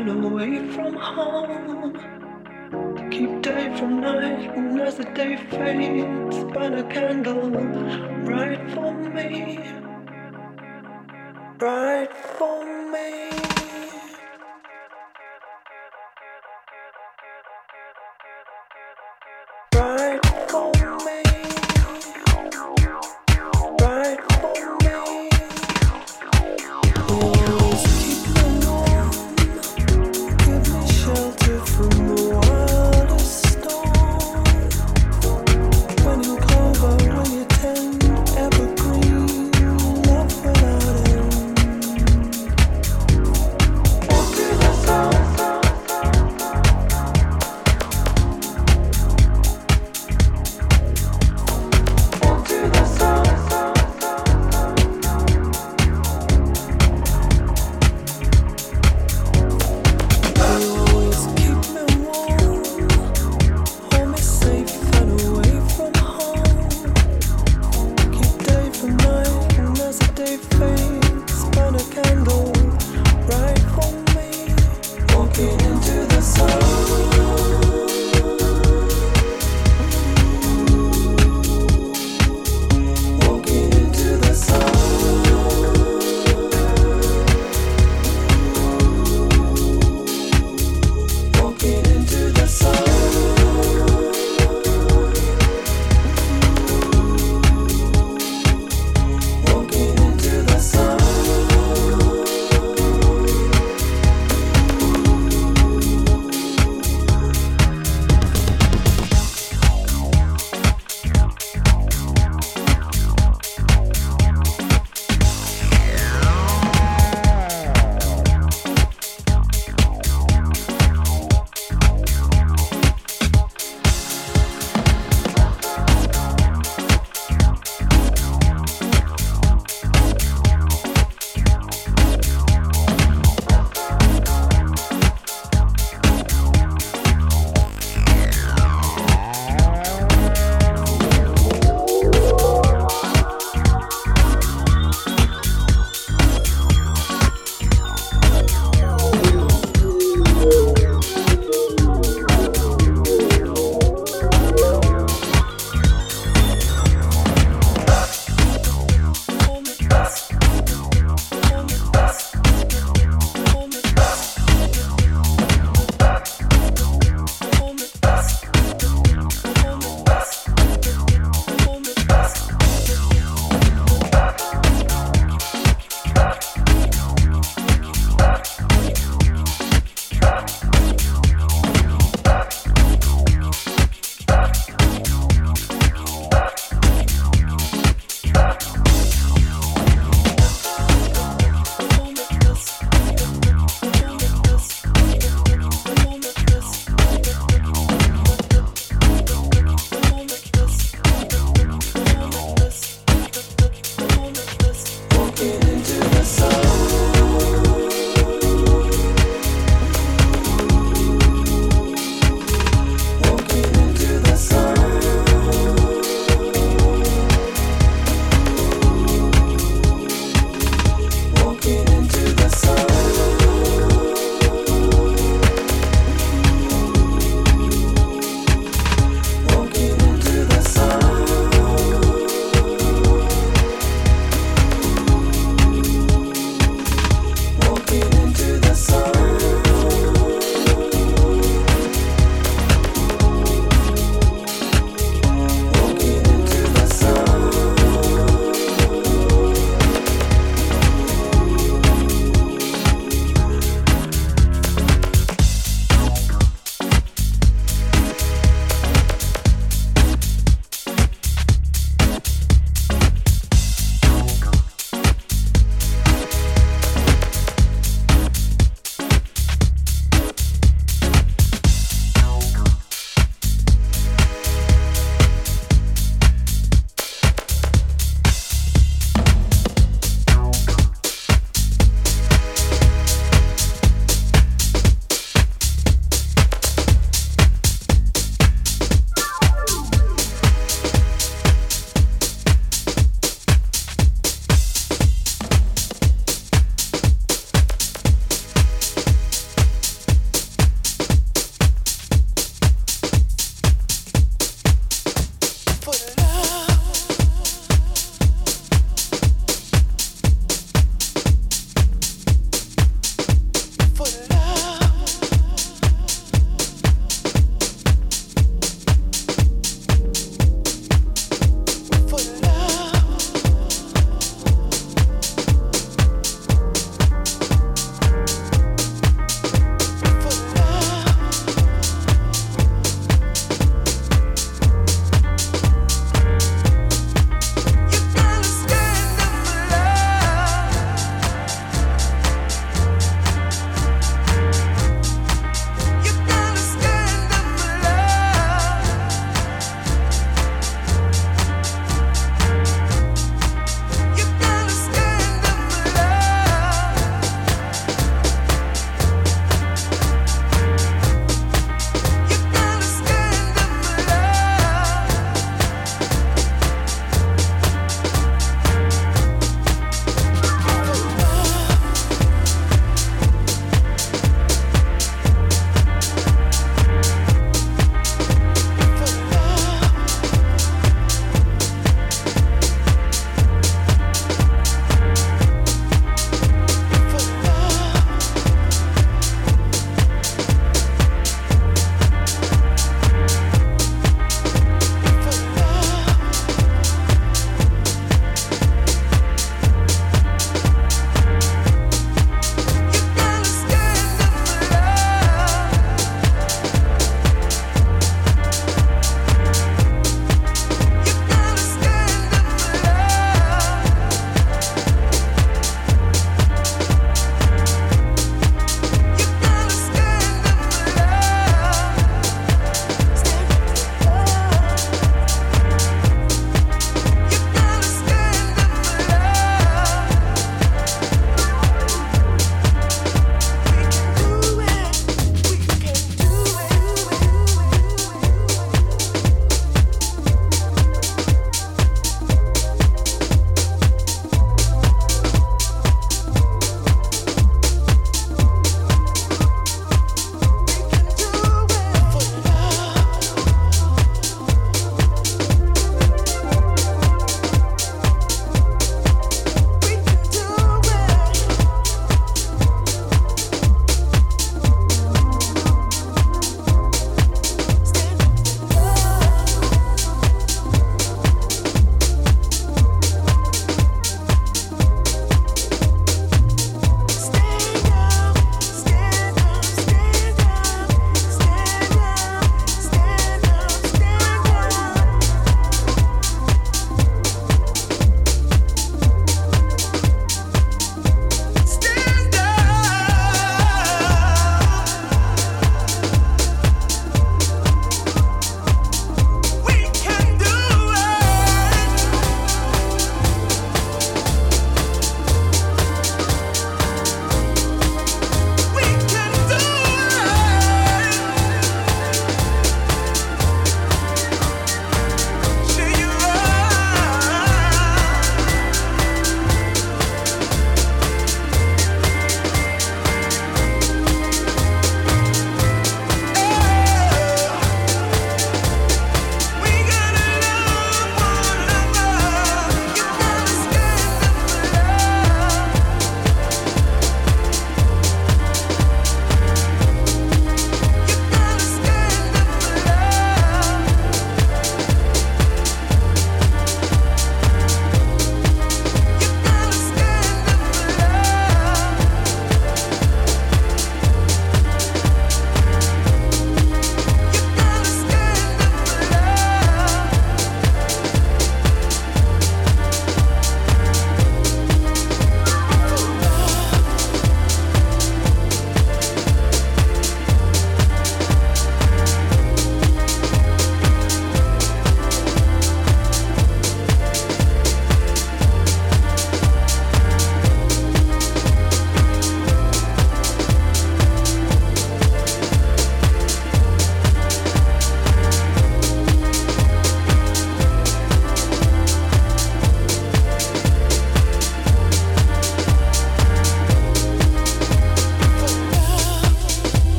Run away from home. Keep day from night, and as the day fades, burn a candle bright for me, bright for me.